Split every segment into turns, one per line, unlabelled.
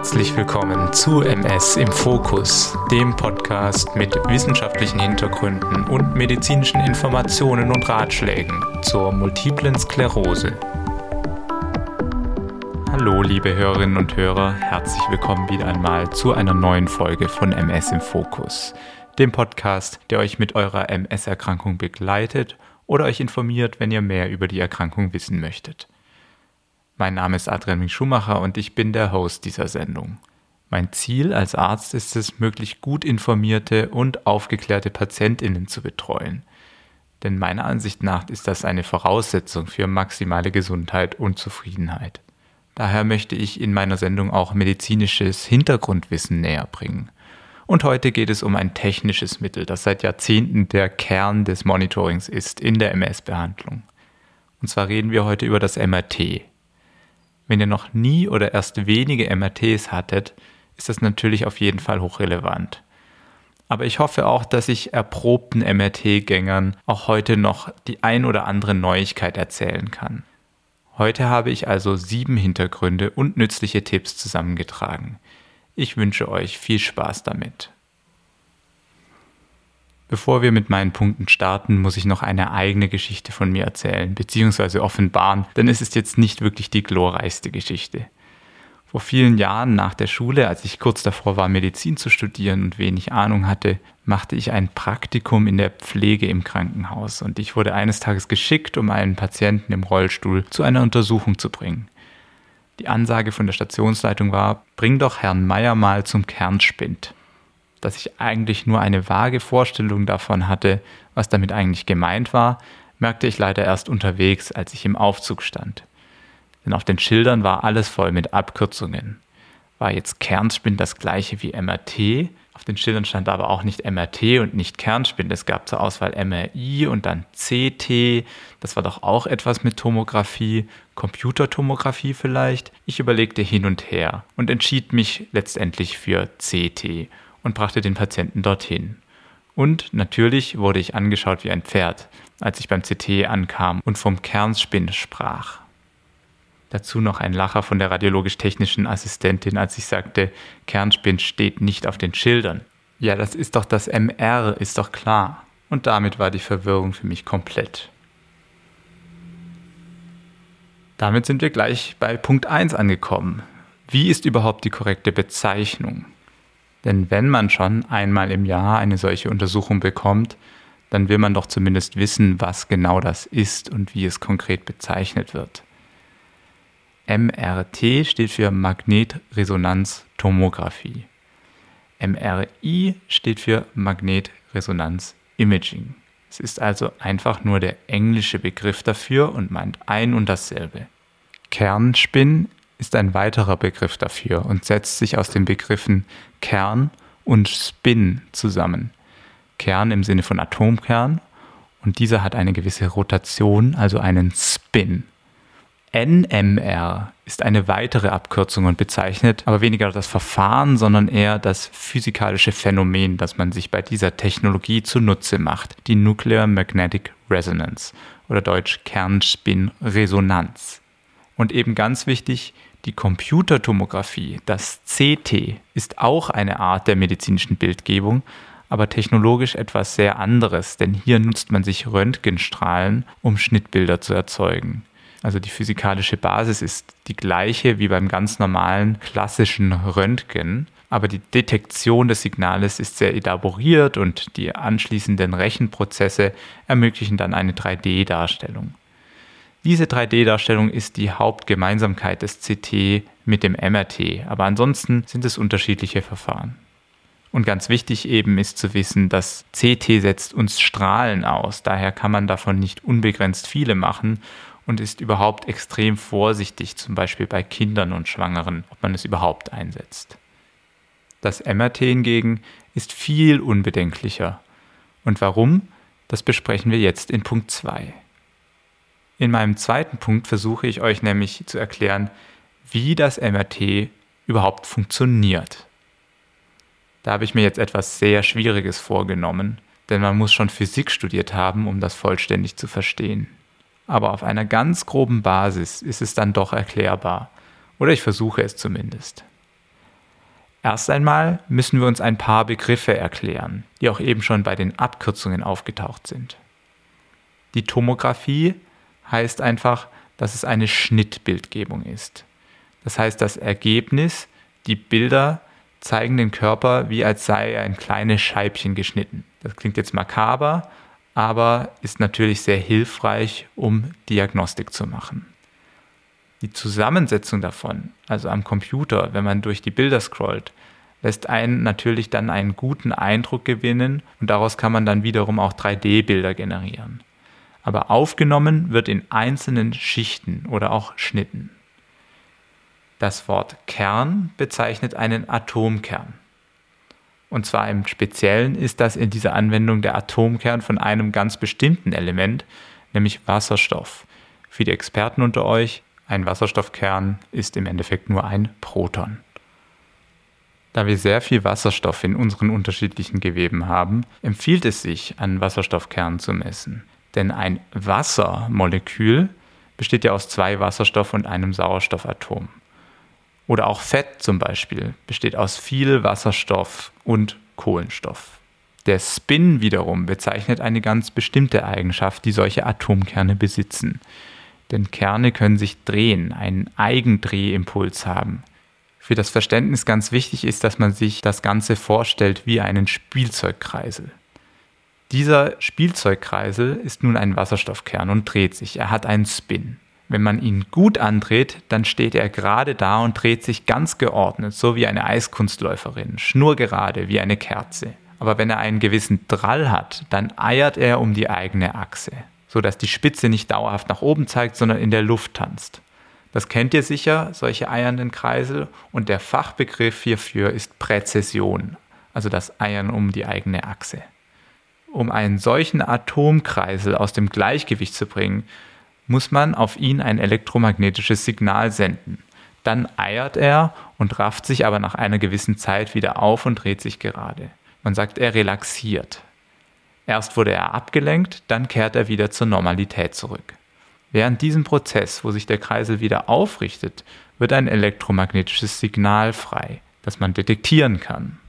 Herzlich willkommen zu MS im Fokus, dem Podcast mit wissenschaftlichen Hintergründen und medizinischen Informationen und Ratschlägen zur multiplen Sklerose. Hallo liebe Hörerinnen und Hörer, herzlich willkommen wieder einmal zu einer neuen Folge von MS im Fokus, dem Podcast, der euch mit eurer MS-Erkrankung begleitet oder euch informiert, wenn ihr mehr über die Erkrankung wissen möchtet. Mein Name ist Adrian Schumacher und ich bin der Host dieser Sendung. Mein Ziel als Arzt ist es, möglichst gut informierte und aufgeklärte Patientinnen zu betreuen. Denn meiner Ansicht nach ist das eine Voraussetzung für maximale Gesundheit und Zufriedenheit. Daher möchte ich in meiner Sendung auch medizinisches Hintergrundwissen näher bringen. Und heute geht es um ein technisches Mittel, das seit Jahrzehnten der Kern des Monitorings ist in der MS-Behandlung. Und zwar reden wir heute über das MRT, wenn ihr noch nie oder erst wenige MRTs hattet, ist das natürlich auf jeden Fall hochrelevant. Aber ich hoffe auch, dass ich erprobten MRT-Gängern auch heute noch die ein oder andere Neuigkeit erzählen kann. Heute habe ich also sieben Hintergründe und nützliche Tipps zusammengetragen. Ich wünsche euch viel Spaß damit. Bevor wir mit meinen Punkten starten, muss ich noch eine eigene Geschichte von mir erzählen, beziehungsweise offenbaren, denn es ist jetzt nicht wirklich die glorreichste Geschichte. Vor vielen Jahren nach der Schule, als ich kurz davor war, Medizin zu studieren und wenig Ahnung hatte, machte ich ein Praktikum in der Pflege im Krankenhaus und ich wurde eines Tages geschickt, um einen Patienten im Rollstuhl zu einer Untersuchung zu bringen. Die Ansage von der Stationsleitung war, bring doch Herrn Meier mal zum Kernspind dass ich eigentlich nur eine vage Vorstellung davon hatte, was damit eigentlich gemeint war, merkte ich leider erst unterwegs, als ich im Aufzug stand. Denn auf den Schildern war alles voll mit Abkürzungen. War jetzt Kernspind das gleiche wie MRT? Auf den Schildern stand aber auch nicht MRT und nicht Kernspind. Es gab zur Auswahl MRI und dann CT. Das war doch auch etwas mit Tomographie, Computertomographie vielleicht. Ich überlegte hin und her und entschied mich letztendlich für CT und brachte den Patienten dorthin. Und natürlich wurde ich angeschaut wie ein Pferd, als ich beim CT ankam und vom Kernspinn sprach. Dazu noch ein Lacher von der radiologisch-technischen Assistentin, als ich sagte, Kernspinn steht nicht auf den Schildern. Ja, das ist doch das MR, ist doch klar. Und damit war die Verwirrung für mich komplett. Damit sind wir gleich bei Punkt 1 angekommen. Wie ist überhaupt die korrekte Bezeichnung? Denn wenn man schon einmal im Jahr eine solche Untersuchung bekommt, dann will man doch zumindest wissen, was genau das ist und wie es konkret bezeichnet wird. MRT steht für Magnetresonanztomographie. MRI steht für Magnetresonanzimaging. Es ist also einfach nur der englische Begriff dafür und meint ein und dasselbe. Kernspin ist ein weiterer Begriff dafür und setzt sich aus den Begriffen Kern und Spin zusammen. Kern im Sinne von Atomkern und dieser hat eine gewisse Rotation, also einen Spin. NMR ist eine weitere Abkürzung und bezeichnet aber weniger das Verfahren, sondern eher das physikalische Phänomen, das man sich bei dieser Technologie zunutze macht, die Nuclear Magnetic Resonance oder deutsch Kernspinresonanz. Und eben ganz wichtig, die Computertomographie, das CT, ist auch eine Art der medizinischen Bildgebung, aber technologisch etwas sehr anderes, denn hier nutzt man sich Röntgenstrahlen, um Schnittbilder zu erzeugen. Also die physikalische Basis ist die gleiche wie beim ganz normalen klassischen Röntgen, aber die Detektion des Signales ist sehr elaboriert und die anschließenden Rechenprozesse ermöglichen dann eine 3D-Darstellung. Diese 3D-Darstellung ist die Hauptgemeinsamkeit des CT mit dem MRT, aber ansonsten sind es unterschiedliche Verfahren. Und ganz wichtig eben ist zu wissen, dass CT setzt uns Strahlen aus, daher kann man davon nicht unbegrenzt viele machen und ist überhaupt extrem vorsichtig, zum Beispiel bei Kindern und Schwangeren, ob man es überhaupt einsetzt. Das MRT hingegen ist viel unbedenklicher. Und warum? Das besprechen wir jetzt in Punkt 2. In meinem zweiten Punkt versuche ich euch nämlich zu erklären, wie das MRT überhaupt funktioniert. Da habe ich mir jetzt etwas sehr Schwieriges vorgenommen, denn man muss schon Physik studiert haben, um das vollständig zu verstehen. Aber auf einer ganz groben Basis ist es dann doch erklärbar, oder ich versuche es zumindest. Erst einmal müssen wir uns ein paar Begriffe erklären, die auch eben schon bei den Abkürzungen aufgetaucht sind. Die Tomographie heißt einfach, dass es eine Schnittbildgebung ist. Das heißt, das Ergebnis, die Bilder zeigen den Körper, wie als sei er in kleine Scheibchen geschnitten. Das klingt jetzt makaber, aber ist natürlich sehr hilfreich, um Diagnostik zu machen. Die Zusammensetzung davon, also am Computer, wenn man durch die Bilder scrollt, lässt einen natürlich dann einen guten Eindruck gewinnen und daraus kann man dann wiederum auch 3D-Bilder generieren. Aber aufgenommen wird in einzelnen Schichten oder auch Schnitten. Das Wort Kern bezeichnet einen Atomkern. Und zwar im Speziellen ist das in dieser Anwendung der Atomkern von einem ganz bestimmten Element, nämlich Wasserstoff. Für die Experten unter euch, ein Wasserstoffkern ist im Endeffekt nur ein Proton. Da wir sehr viel Wasserstoff in unseren unterschiedlichen Geweben haben, empfiehlt es sich, an Wasserstoffkernen zu messen. Denn ein Wassermolekül besteht ja aus zwei Wasserstoff- und einem Sauerstoffatom. Oder auch Fett zum Beispiel besteht aus viel Wasserstoff und Kohlenstoff. Der Spin wiederum bezeichnet eine ganz bestimmte Eigenschaft, die solche Atomkerne besitzen. Denn Kerne können sich drehen, einen Eigendrehimpuls haben. Für das Verständnis ganz wichtig ist, dass man sich das Ganze vorstellt wie einen Spielzeugkreisel. Dieser Spielzeugkreisel ist nun ein Wasserstoffkern und dreht sich. Er hat einen Spin. Wenn man ihn gut andreht, dann steht er gerade da und dreht sich ganz geordnet, so wie eine Eiskunstläuferin, schnurgerade wie eine Kerze. Aber wenn er einen gewissen Drall hat, dann eiert er um die eigene Achse, so dass die Spitze nicht dauerhaft nach oben zeigt, sondern in der Luft tanzt. Das kennt ihr sicher, solche eiernden Kreisel, und der Fachbegriff hierfür ist Präzession, also das Eiern um die eigene Achse. Um einen solchen Atomkreisel aus dem Gleichgewicht zu bringen, muss man auf ihn ein elektromagnetisches Signal senden. Dann eiert er und rafft sich aber nach einer gewissen Zeit wieder auf und dreht sich gerade. Man sagt, er relaxiert. Erst wurde er abgelenkt, dann kehrt er wieder zur Normalität zurück. Während diesem Prozess, wo sich der Kreisel wieder aufrichtet, wird ein elektromagnetisches Signal frei, das man detektieren kann.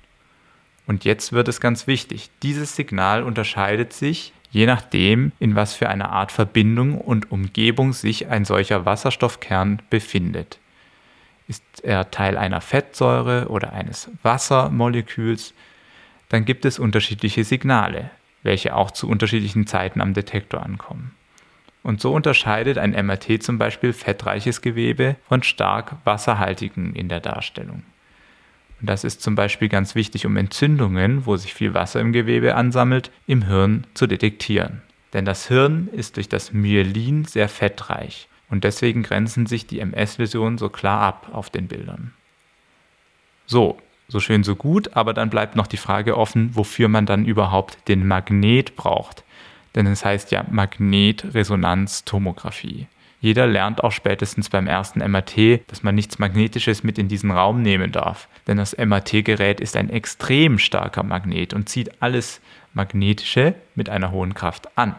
Und jetzt wird es ganz wichtig. Dieses Signal unterscheidet sich je nachdem, in was für einer Art Verbindung und Umgebung sich ein solcher Wasserstoffkern befindet. Ist er Teil einer Fettsäure oder eines Wassermoleküls, dann gibt es unterschiedliche Signale, welche auch zu unterschiedlichen Zeiten am Detektor ankommen. Und so unterscheidet ein MRT zum Beispiel fettreiches Gewebe von stark wasserhaltigen in der Darstellung. Und das ist zum Beispiel ganz wichtig, um Entzündungen, wo sich viel Wasser im Gewebe ansammelt, im Hirn zu detektieren. Denn das Hirn ist durch das Myelin sehr fettreich und deswegen grenzen sich die MS-Läsionen so klar ab auf den Bildern. So, so schön, so gut, aber dann bleibt noch die Frage offen, wofür man dann überhaupt den Magnet braucht. Denn es heißt ja Magnetresonanztomographie. Jeder lernt auch spätestens beim ersten MRT, dass man nichts Magnetisches mit in diesen Raum nehmen darf. Denn das MRT-Gerät ist ein extrem starker Magnet und zieht alles Magnetische mit einer hohen Kraft an.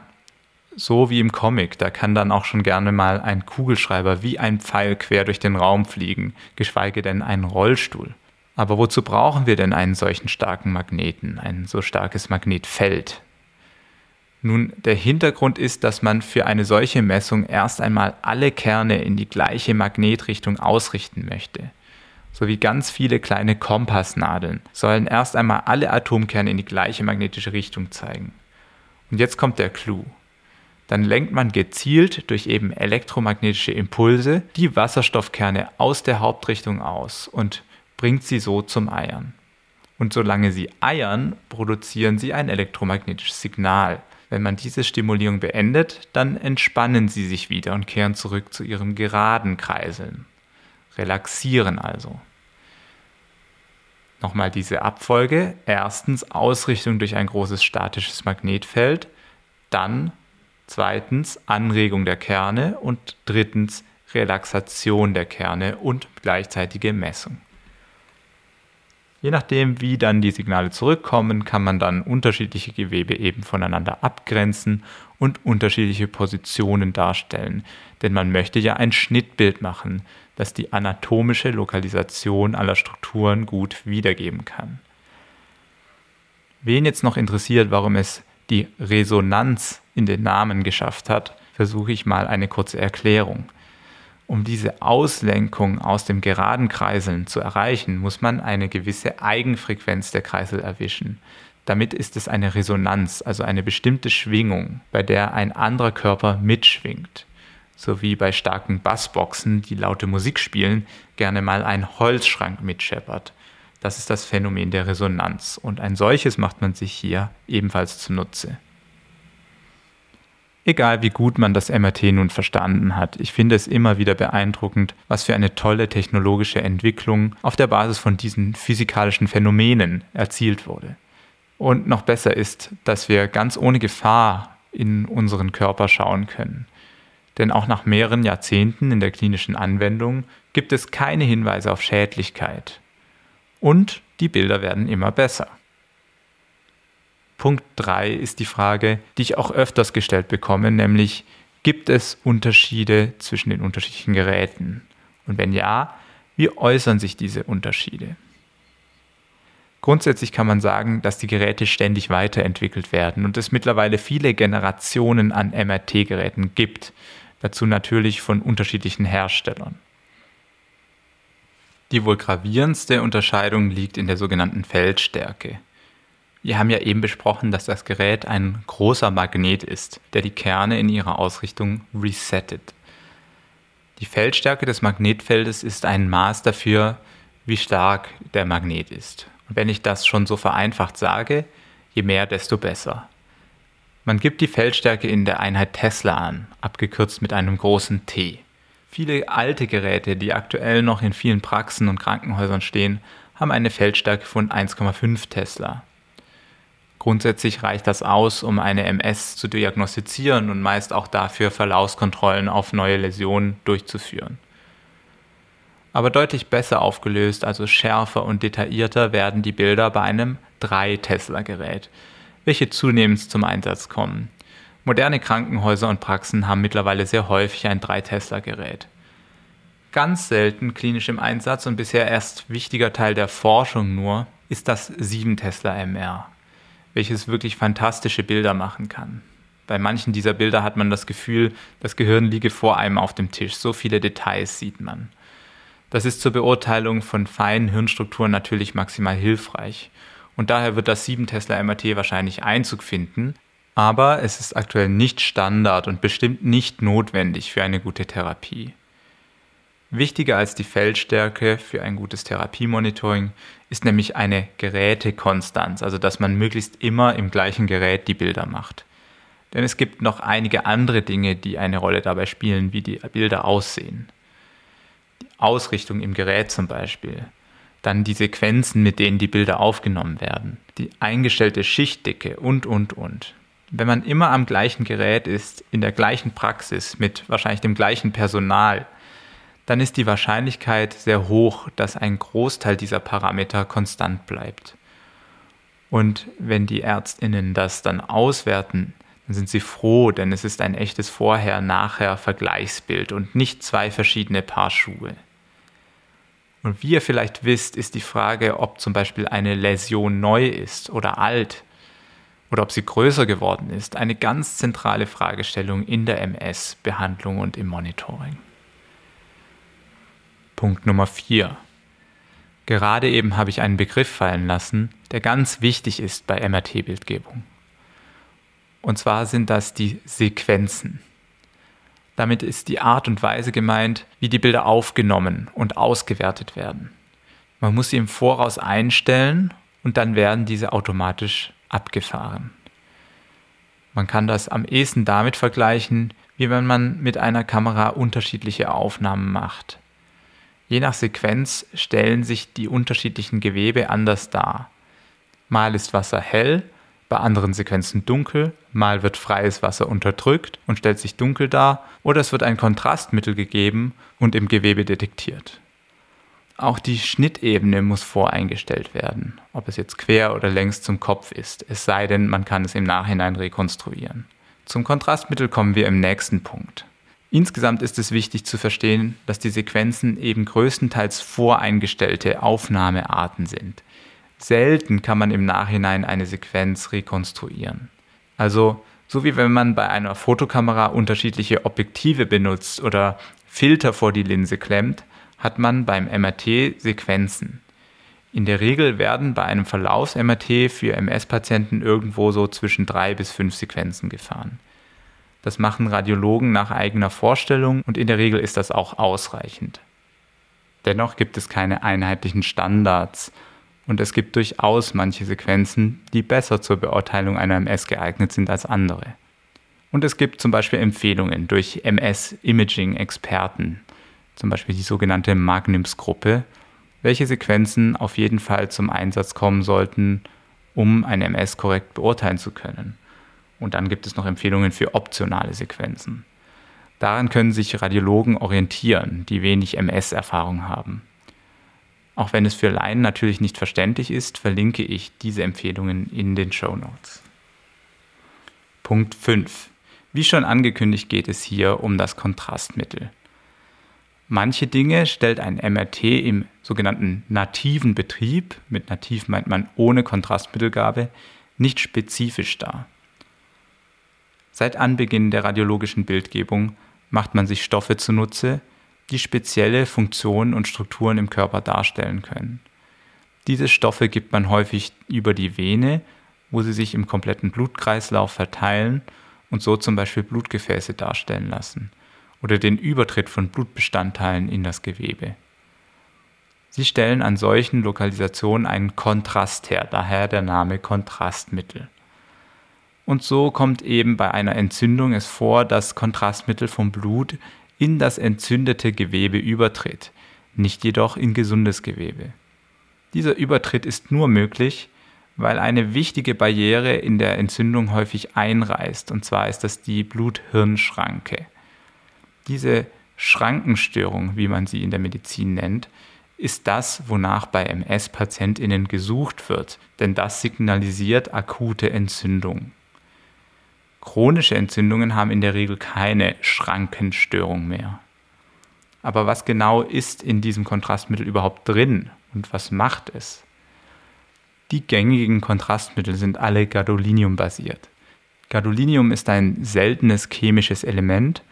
So wie im Comic, da kann dann auch schon gerne mal ein Kugelschreiber wie ein Pfeil quer durch den Raum fliegen, geschweige denn ein Rollstuhl. Aber wozu brauchen wir denn einen solchen starken Magneten, ein so starkes Magnetfeld? Nun, der Hintergrund ist, dass man für eine solche Messung erst einmal alle Kerne in die gleiche Magnetrichtung ausrichten möchte. Sowie ganz viele kleine Kompassnadeln sollen erst einmal alle Atomkerne in die gleiche magnetische Richtung zeigen. Und jetzt kommt der Clou. Dann lenkt man gezielt durch eben elektromagnetische Impulse die Wasserstoffkerne aus der Hauptrichtung aus und bringt sie so zum Eiern. Und solange sie eiern, produzieren sie ein elektromagnetisches Signal, wenn man diese Stimulierung beendet, dann entspannen sie sich wieder und kehren zurück zu ihrem geraden Kreiseln. Relaxieren also. Nochmal diese Abfolge. Erstens Ausrichtung durch ein großes statisches Magnetfeld, dann zweitens Anregung der Kerne und drittens Relaxation der Kerne und gleichzeitige Messung. Je nachdem, wie dann die Signale zurückkommen, kann man dann unterschiedliche Gewebe eben voneinander abgrenzen und unterschiedliche Positionen darstellen. Denn man möchte ja ein Schnittbild machen, das die anatomische Lokalisation aller Strukturen gut wiedergeben kann. Wen jetzt noch interessiert, warum es die Resonanz in den Namen geschafft hat, versuche ich mal eine kurze Erklärung. Um diese Auslenkung aus dem geraden Kreiseln zu erreichen, muss man eine gewisse Eigenfrequenz der Kreisel erwischen. Damit ist es eine Resonanz, also eine bestimmte Schwingung, bei der ein anderer Körper mitschwingt. So wie bei starken Bassboxen, die laute Musik spielen, gerne mal ein Holzschrank mitscheppert. Das ist das Phänomen der Resonanz und ein solches macht man sich hier ebenfalls zunutze. Egal wie gut man das MRT nun verstanden hat, ich finde es immer wieder beeindruckend, was für eine tolle technologische Entwicklung auf der Basis von diesen physikalischen Phänomenen erzielt wurde. Und noch besser ist, dass wir ganz ohne Gefahr in unseren Körper schauen können. Denn auch nach mehreren Jahrzehnten in der klinischen Anwendung gibt es keine Hinweise auf Schädlichkeit. Und die Bilder werden immer besser. Punkt 3 ist die Frage, die ich auch öfters gestellt bekomme, nämlich gibt es Unterschiede zwischen den unterschiedlichen Geräten? Und wenn ja, wie äußern sich diese Unterschiede? Grundsätzlich kann man sagen, dass die Geräte ständig weiterentwickelt werden und es mittlerweile viele Generationen an MRT-Geräten gibt, dazu natürlich von unterschiedlichen Herstellern. Die wohl gravierendste Unterscheidung liegt in der sogenannten Feldstärke. Wir haben ja eben besprochen, dass das Gerät ein großer Magnet ist, der die Kerne in ihrer Ausrichtung resettet. Die Feldstärke des Magnetfeldes ist ein Maß dafür, wie stark der Magnet ist. Und wenn ich das schon so vereinfacht sage, je mehr, desto besser. Man gibt die Feldstärke in der Einheit Tesla an, abgekürzt mit einem großen T. Viele alte Geräte, die aktuell noch in vielen Praxen und Krankenhäusern stehen, haben eine Feldstärke von 1,5 Tesla. Grundsätzlich reicht das aus, um eine MS zu diagnostizieren und meist auch dafür Verlaufskontrollen auf neue Läsionen durchzuführen. Aber deutlich besser aufgelöst, also schärfer und detaillierter werden die Bilder bei einem 3-Tesla-Gerät, welche zunehmend zum Einsatz kommen. Moderne Krankenhäuser und Praxen haben mittlerweile sehr häufig ein 3-Tesla-Gerät. Ganz selten klinisch im Einsatz und bisher erst wichtiger Teil der Forschung nur ist das 7-Tesla-MR welches wirklich fantastische Bilder machen kann. Bei manchen dieser Bilder hat man das Gefühl, das Gehirn liege vor einem auf dem Tisch. So viele Details sieht man. Das ist zur Beurteilung von feinen Hirnstrukturen natürlich maximal hilfreich. Und daher wird das 7 Tesla MRT wahrscheinlich Einzug finden. Aber es ist aktuell nicht Standard und bestimmt nicht notwendig für eine gute Therapie. Wichtiger als die Feldstärke für ein gutes Therapiemonitoring ist nämlich eine Gerätekonstanz, also dass man möglichst immer im gleichen Gerät die Bilder macht. Denn es gibt noch einige andere Dinge, die eine Rolle dabei spielen, wie die Bilder aussehen. Die Ausrichtung im Gerät zum Beispiel, dann die Sequenzen, mit denen die Bilder aufgenommen werden, die eingestellte Schichtdicke und, und, und. Wenn man immer am gleichen Gerät ist, in der gleichen Praxis, mit wahrscheinlich dem gleichen Personal, dann ist die Wahrscheinlichkeit sehr hoch, dass ein Großteil dieser Parameter konstant bleibt. Und wenn die Ärztinnen das dann auswerten, dann sind sie froh, denn es ist ein echtes Vorher-Nachher-Vergleichsbild und nicht zwei verschiedene Paar Schuhe. Und wie ihr vielleicht wisst, ist die Frage, ob zum Beispiel eine Läsion neu ist oder alt oder ob sie größer geworden ist, eine ganz zentrale Fragestellung in der MS-Behandlung und im Monitoring. Punkt Nummer 4. Gerade eben habe ich einen Begriff fallen lassen, der ganz wichtig ist bei MRT-Bildgebung. Und zwar sind das die Sequenzen. Damit ist die Art und Weise gemeint, wie die Bilder aufgenommen und ausgewertet werden. Man muss sie im Voraus einstellen und dann werden diese automatisch abgefahren. Man kann das am ehesten damit vergleichen, wie wenn man mit einer Kamera unterschiedliche Aufnahmen macht. Je nach Sequenz stellen sich die unterschiedlichen Gewebe anders dar. Mal ist Wasser hell, bei anderen Sequenzen dunkel, mal wird freies Wasser unterdrückt und stellt sich dunkel dar, oder es wird ein Kontrastmittel gegeben und im Gewebe detektiert. Auch die Schnittebene muss voreingestellt werden, ob es jetzt quer oder längs zum Kopf ist, es sei denn, man kann es im Nachhinein rekonstruieren. Zum Kontrastmittel kommen wir im nächsten Punkt. Insgesamt ist es wichtig zu verstehen, dass die Sequenzen eben größtenteils voreingestellte Aufnahmearten sind. Selten kann man im Nachhinein eine Sequenz rekonstruieren. Also so wie wenn man bei einer Fotokamera unterschiedliche Objektive benutzt oder Filter vor die Linse klemmt, hat man beim MRT Sequenzen. In der Regel werden bei einem Verlaufs-MRT für MS-Patienten irgendwo so zwischen drei bis fünf Sequenzen gefahren. Das machen Radiologen nach eigener Vorstellung und in der Regel ist das auch ausreichend. Dennoch gibt es keine einheitlichen Standards und es gibt durchaus manche Sequenzen, die besser zur Beurteilung einer MS geeignet sind als andere. Und es gibt zum Beispiel Empfehlungen durch MS-Imaging-Experten, zum Beispiel die sogenannte Magnims-Gruppe, welche Sequenzen auf jeden Fall zum Einsatz kommen sollten, um eine MS korrekt beurteilen zu können. Und dann gibt es noch Empfehlungen für optionale Sequenzen. Daran können sich Radiologen orientieren, die wenig MS-Erfahrung haben. Auch wenn es für Laien natürlich nicht verständlich ist, verlinke ich diese Empfehlungen in den Show Notes. Punkt 5. Wie schon angekündigt geht es hier um das Kontrastmittel. Manche Dinge stellt ein MRT im sogenannten nativen Betrieb, mit nativ meint man ohne Kontrastmittelgabe, nicht spezifisch dar. Seit Anbeginn der radiologischen Bildgebung macht man sich Stoffe zunutze, die spezielle Funktionen und Strukturen im Körper darstellen können. Diese Stoffe gibt man häufig über die Vene, wo sie sich im kompletten Blutkreislauf verteilen und so zum Beispiel Blutgefäße darstellen lassen oder den Übertritt von Blutbestandteilen in das Gewebe. Sie stellen an solchen Lokalisationen einen Kontrast her, daher der Name Kontrastmittel. Und so kommt eben bei einer Entzündung es vor, dass Kontrastmittel vom Blut in das entzündete Gewebe übertritt, nicht jedoch in gesundes Gewebe. Dieser Übertritt ist nur möglich, weil eine wichtige Barriere in der Entzündung häufig einreißt, und zwar ist das die Blut-Hirn-Schranke. Diese Schrankenstörung, wie man sie in der Medizin nennt, ist das, wonach bei MS-PatientInnen gesucht wird, denn das signalisiert akute Entzündung. Chronische Entzündungen haben in der Regel keine Schrankenstörung mehr. Aber was genau ist in diesem Kontrastmittel überhaupt drin und was macht es? Die gängigen Kontrastmittel sind alle Gadolinium-basiert. Gadolinium ist ein seltenes chemisches Element,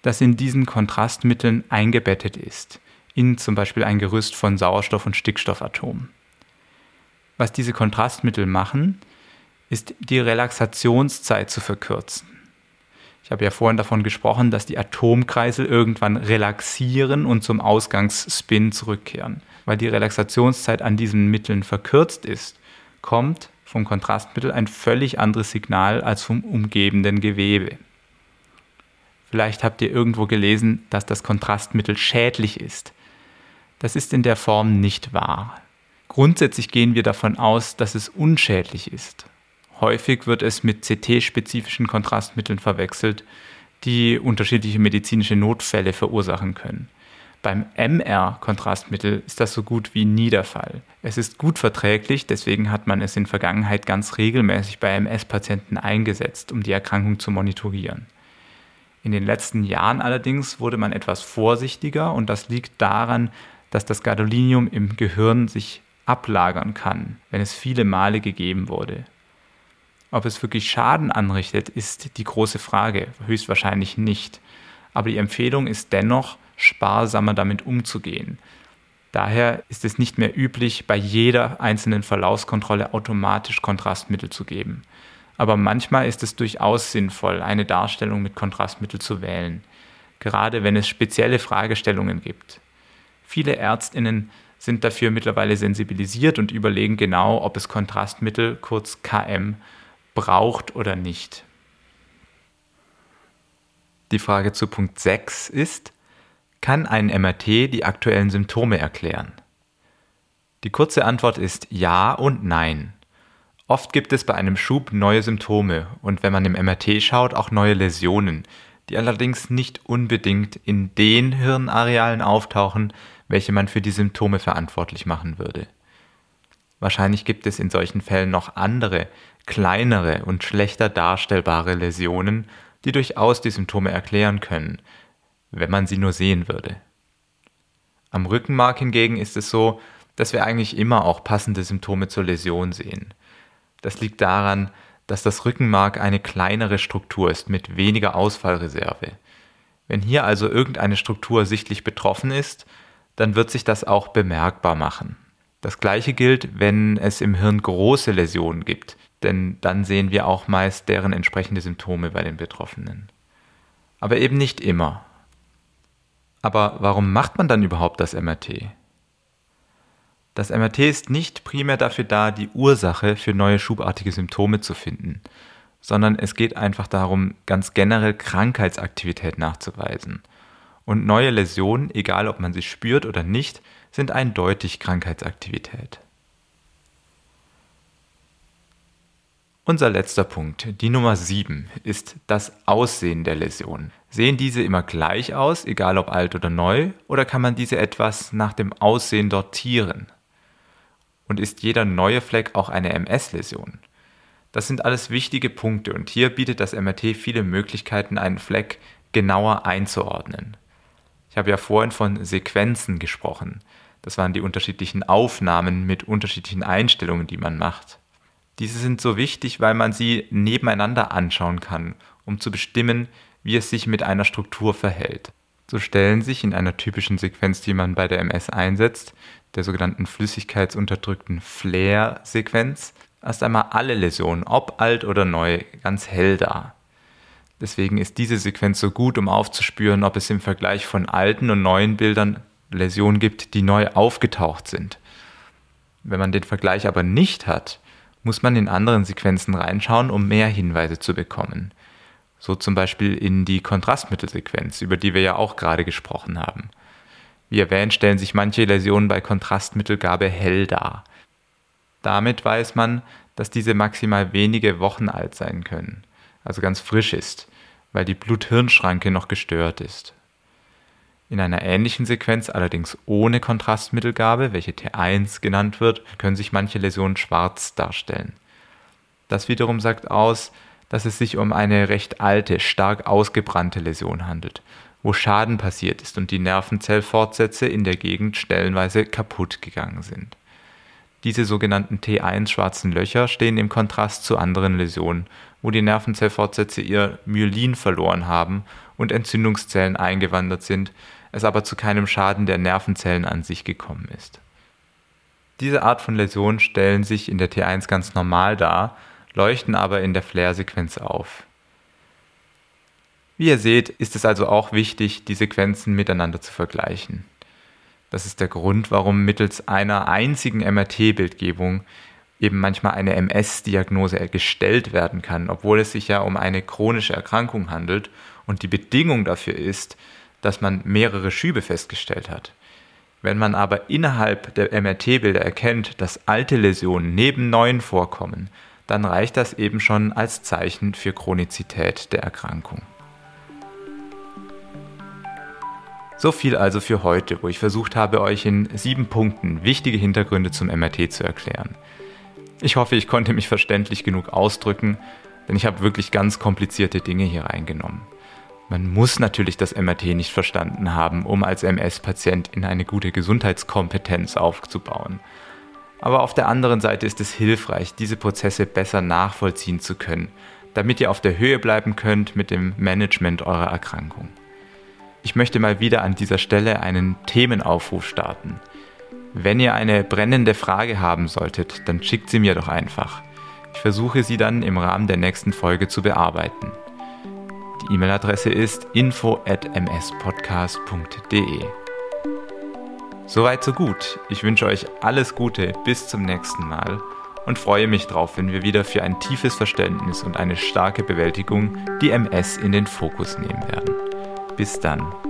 das in diesen Kontrastmitteln eingebettet ist, in zum Beispiel ein Gerüst von Sauerstoff- und Stickstoffatomen. Was diese Kontrastmittel machen, ist die Relaxationszeit zu verkürzen. Ich habe ja vorhin davon gesprochen, dass die Atomkreisel irgendwann relaxieren und zum Ausgangsspin zurückkehren. Weil die Relaxationszeit an diesen Mitteln verkürzt ist, kommt vom Kontrastmittel ein völlig anderes Signal als vom umgebenden Gewebe. Vielleicht habt ihr irgendwo gelesen, dass das Kontrastmittel schädlich ist. Das ist in der Form nicht wahr. Grundsätzlich gehen wir davon aus, dass es unschädlich ist. Häufig wird es mit CT-spezifischen Kontrastmitteln verwechselt, die unterschiedliche medizinische Notfälle verursachen können. Beim MR-Kontrastmittel ist das so gut wie nie der Fall. Es ist gut verträglich, deswegen hat man es in Vergangenheit ganz regelmäßig bei MS-Patienten eingesetzt, um die Erkrankung zu monitorieren. In den letzten Jahren allerdings wurde man etwas vorsichtiger und das liegt daran, dass das Gadolinium im Gehirn sich ablagern kann, wenn es viele Male gegeben wurde. Ob es wirklich Schaden anrichtet, ist die große Frage. Höchstwahrscheinlich nicht. Aber die Empfehlung ist dennoch, sparsamer damit umzugehen. Daher ist es nicht mehr üblich, bei jeder einzelnen Verlaufskontrolle automatisch Kontrastmittel zu geben. Aber manchmal ist es durchaus sinnvoll, eine Darstellung mit Kontrastmittel zu wählen, gerade wenn es spezielle Fragestellungen gibt. Viele Ärztinnen sind dafür mittlerweile sensibilisiert und überlegen genau, ob es Kontrastmittel, kurz KM, braucht oder nicht. Die Frage zu Punkt 6 ist, kann ein MRT die aktuellen Symptome erklären? Die kurze Antwort ist ja und nein. Oft gibt es bei einem Schub neue Symptome und wenn man im MRT schaut, auch neue Läsionen, die allerdings nicht unbedingt in den Hirnarealen auftauchen, welche man für die Symptome verantwortlich machen würde. Wahrscheinlich gibt es in solchen Fällen noch andere, kleinere und schlechter darstellbare Läsionen, die durchaus die Symptome erklären können, wenn man sie nur sehen würde. Am Rückenmark hingegen ist es so, dass wir eigentlich immer auch passende Symptome zur Läsion sehen. Das liegt daran, dass das Rückenmark eine kleinere Struktur ist mit weniger Ausfallreserve. Wenn hier also irgendeine Struktur sichtlich betroffen ist, dann wird sich das auch bemerkbar machen. Das gleiche gilt, wenn es im Hirn große Läsionen gibt, denn dann sehen wir auch meist deren entsprechende Symptome bei den Betroffenen. Aber eben nicht immer. Aber warum macht man dann überhaupt das MRT? Das MRT ist nicht primär dafür da, die Ursache für neue schubartige Symptome zu finden, sondern es geht einfach darum, ganz generell Krankheitsaktivität nachzuweisen. Und neue Läsionen, egal ob man sie spürt oder nicht, sind eindeutig Krankheitsaktivität. Unser letzter Punkt, die Nummer 7, ist das Aussehen der Läsion. Sehen diese immer gleich aus, egal ob alt oder neu, oder kann man diese etwas nach dem Aussehen sortieren? Und ist jeder neue Fleck auch eine MS-Läsion? Das sind alles wichtige Punkte und hier bietet das MRT viele Möglichkeiten, einen Fleck genauer einzuordnen. Ich habe ja vorhin von Sequenzen gesprochen. Das waren die unterschiedlichen Aufnahmen mit unterschiedlichen Einstellungen, die man macht. Diese sind so wichtig, weil man sie nebeneinander anschauen kann, um zu bestimmen, wie es sich mit einer Struktur verhält. So stellen sich in einer typischen Sequenz, die man bei der MS einsetzt, der sogenannten flüssigkeitsunterdrückten Flare-Sequenz, erst einmal alle Läsionen, ob alt oder neu, ganz hell dar. Deswegen ist diese Sequenz so gut, um aufzuspüren, ob es im Vergleich von alten und neuen Bildern Läsionen gibt, die neu aufgetaucht sind. Wenn man den Vergleich aber nicht hat, muss man in anderen Sequenzen reinschauen, um mehr Hinweise zu bekommen. So zum Beispiel in die Kontrastmittelsequenz, über die wir ja auch gerade gesprochen haben. Wie erwähnt, stellen sich manche Läsionen bei Kontrastmittelgabe hell dar. Damit weiß man, dass diese maximal wenige Wochen alt sein können, also ganz frisch ist, weil die Blut-Hirn-Schranke noch gestört ist. In einer ähnlichen Sequenz, allerdings ohne Kontrastmittelgabe, welche T1 genannt wird, können sich manche Läsionen schwarz darstellen. Das wiederum sagt aus, dass es sich um eine recht alte, stark ausgebrannte Läsion handelt, wo Schaden passiert ist und die Nervenzellfortsätze in der Gegend stellenweise kaputt gegangen sind. Diese sogenannten T1 schwarzen Löcher stehen im Kontrast zu anderen Läsionen, wo die Nervenzellfortsätze ihr Myelin verloren haben und Entzündungszellen eingewandert sind, es aber zu keinem Schaden der Nervenzellen an sich gekommen ist. Diese Art von Läsionen stellen sich in der T1 ganz normal dar, leuchten aber in der Flare-Sequenz auf. Wie ihr seht, ist es also auch wichtig, die Sequenzen miteinander zu vergleichen. Das ist der Grund, warum mittels einer einzigen MRT-Bildgebung eben manchmal eine MS-Diagnose gestellt werden kann, obwohl es sich ja um eine chronische Erkrankung handelt und die Bedingung dafür ist, dass man mehrere Schübe festgestellt hat. Wenn man aber innerhalb der MRT-Bilder erkennt, dass alte Läsionen neben neuen vorkommen, dann reicht das eben schon als Zeichen für Chronizität der Erkrankung. So viel also für heute, wo ich versucht habe, euch in sieben Punkten wichtige Hintergründe zum MRT zu erklären. Ich hoffe, ich konnte mich verständlich genug ausdrücken, denn ich habe wirklich ganz komplizierte Dinge hier reingenommen. Man muss natürlich das MRT nicht verstanden haben, um als MS-Patient in eine gute Gesundheitskompetenz aufzubauen. Aber auf der anderen Seite ist es hilfreich, diese Prozesse besser nachvollziehen zu können, damit ihr auf der Höhe bleiben könnt mit dem Management eurer Erkrankung. Ich möchte mal wieder an dieser Stelle einen Themenaufruf starten. Wenn ihr eine brennende Frage haben solltet, dann schickt sie mir doch einfach. Ich versuche sie dann im Rahmen der nächsten Folge zu bearbeiten. Die E-Mail-Adresse ist info@mspodcast.de. Soweit so gut. Ich wünsche euch alles Gute bis zum nächsten Mal und freue mich drauf, wenn wir wieder für ein tiefes Verständnis und eine starke Bewältigung die MS in den Fokus nehmen werden. Bis dann.